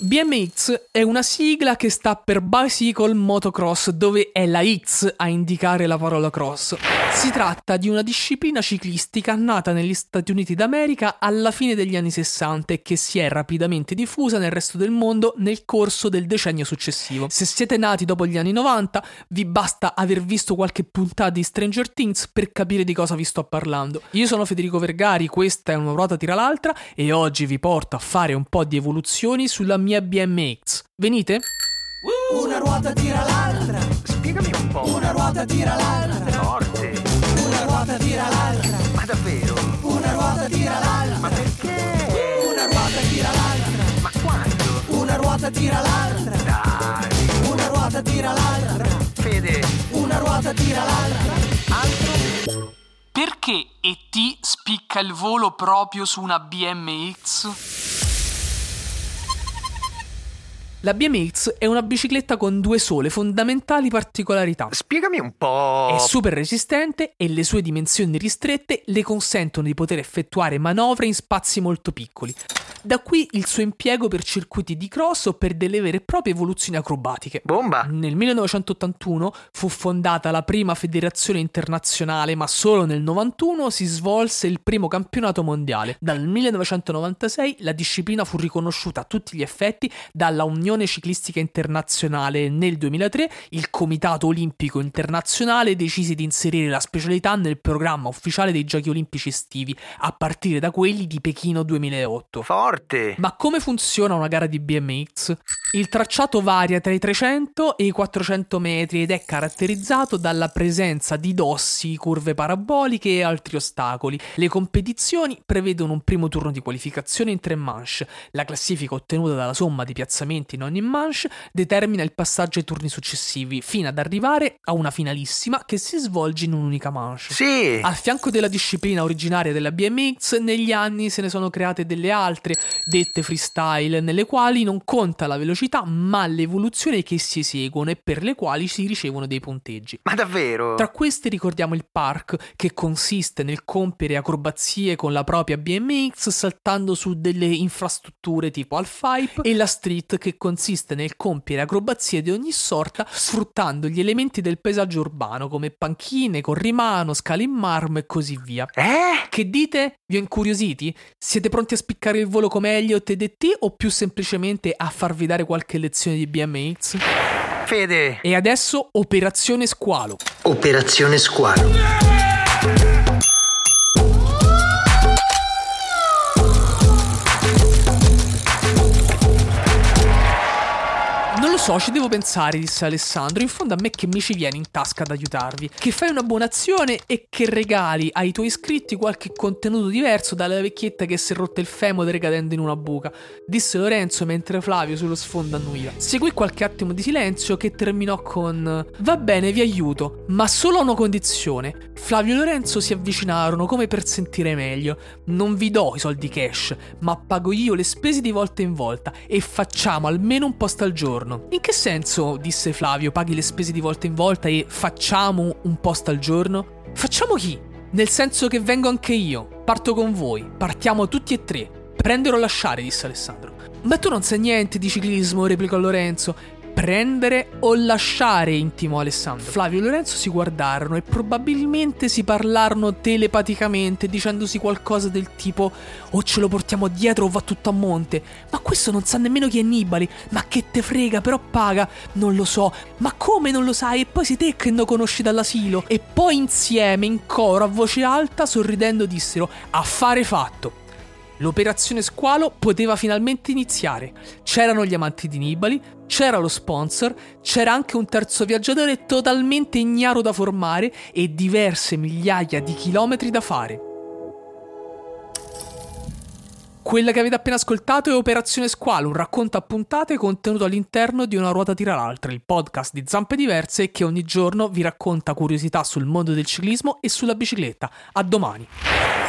BMX è una sigla che sta per Bicycle Motocross, dove è la X a indicare la parola cross. Si tratta di una disciplina ciclistica nata negli Stati Uniti d'America alla fine degli anni 60 e che si è rapidamente diffusa nel resto del mondo nel corso del decennio successivo. Se siete nati dopo gli anni 90, vi basta aver visto qualche puntata di Stranger Things per capire di cosa vi sto parlando. Io sono Federico Vergari, questa è una ruota tira l'altra e oggi vi porto a fare un po' di evoluzioni sulla mia BMX. Venite? Una ruota tira l'altra. Spiegami un po'. Una ruota tira l'altra. Forte. Una ruota tira l'altra. Ma davvero? Una ruota tira l'altra. Ma perché? Una ruota tira l'altra. Ma quando? Una ruota tira l'altra. Dai. Una ruota tira l'altra. Fede. Una ruota tira l'altra. Altro? Perché ET spicca il volo proprio su una BMX? La BMX è una bicicletta con due sole fondamentali particolarità. Spiegami un po'. È super resistente e le sue dimensioni ristrette le consentono di poter effettuare manovre in spazi molto piccoli. Da qui il suo impiego per circuiti di cross o per delle vere e proprie evoluzioni acrobatiche. Bomba. Nel 1981 fu fondata la prima federazione internazionale, ma solo nel 91 si svolse il primo campionato mondiale. Dal 1996 la disciplina fu riconosciuta a tutti gli effetti dalla Unione Ciclistica Internazionale nel 2003 il Comitato Olimpico Internazionale decise di inserire la specialità nel programma ufficiale dei Giochi Olimpici estivi, a partire da quelli di Pechino 2008. Forte. Ma come funziona una gara di BMX? Il tracciato varia tra i 300 e i 400 metri ed è caratterizzato dalla presenza di dossi, curve paraboliche e altri ostacoli. Le competizioni prevedono un primo turno di qualificazione in tre manche. La classifica ottenuta dalla somma di piazzamenti in ogni manche determina il passaggio ai turni successivi, fino ad arrivare a una finalissima che si svolge in un'unica manche. Sì. Al fianco della disciplina originaria della BMX, negli anni se ne sono create delle altre, dette freestyle, nelle quali non conta la velocità, ma le evoluzioni che si eseguono e per le quali si ricevono dei punteggi. Ma davvero? Tra queste ricordiamo il park, che consiste nel compiere acrobazie con la propria BMX saltando su delle infrastrutture tipo Half-Pipe, e la street, che consiste nel compiere acrobazie di ogni sorta sfruttando gli elementi del paesaggio urbano come panchine, corrimano, scale in marmo e così via. Eh? Che dite? Vi ho incuriositi? Siete pronti a spiccare il volo come Elliot ed ET o più semplicemente a farvi dare qualche lezione di BMX? Fede. E adesso Operazione Squalo. Operazione Squalo. So, ci devo pensare, disse Alessandro. In fondo a me che mi ci viene in tasca ad aiutarvi. Che fai una buona azione e che regali ai tuoi iscritti qualche contenuto diverso dalla vecchietta che si è rotta il femore cadendo in una buca. Disse Lorenzo mentre Flavio sullo sfondo annuiva. Seguì qualche attimo di silenzio che terminò con Va bene, vi aiuto, ma solo a una condizione. Flavio e Lorenzo si avvicinarono come per sentire meglio. Non vi do i soldi cash, ma pago io le spese di volta in volta e facciamo almeno un post al giorno. In che senso, disse Flavio, paghi le spese di volta in volta e facciamo un post al giorno? Facciamo chi? Nel senso che vengo anche io, parto con voi, partiamo tutti e tre. Prendere o lasciare, disse Alessandro. Ma tu non sai niente di ciclismo, replicò Lorenzo. Prendere o lasciare, intimò Alessandro. Flavio e Lorenzo si guardarono e probabilmente si parlarono telepaticamente, dicendosi qualcosa del tipo: O ce lo portiamo dietro o va tutto a monte. Ma questo non sa nemmeno chi è Nibali. Ma che te frega, però paga. Non lo so. Ma come non lo sai? E poi sei te che lo conosci dall'asilo. E poi insieme, in coro, a voce alta, sorridendo, dissero: Affare fatto. L'operazione squalo poteva finalmente iniziare. C'erano gli amanti di Nibali, c'era lo sponsor, c'era anche un terzo viaggiatore totalmente ignaro da formare e diverse migliaia di chilometri da fare. Quella che avete appena ascoltato è Operazione Squalo, un racconto a puntate contenuto all'interno di Una ruota tira l'altra, il podcast di Zampe Diverse che ogni giorno vi racconta curiosità sul mondo del ciclismo e sulla bicicletta. A domani!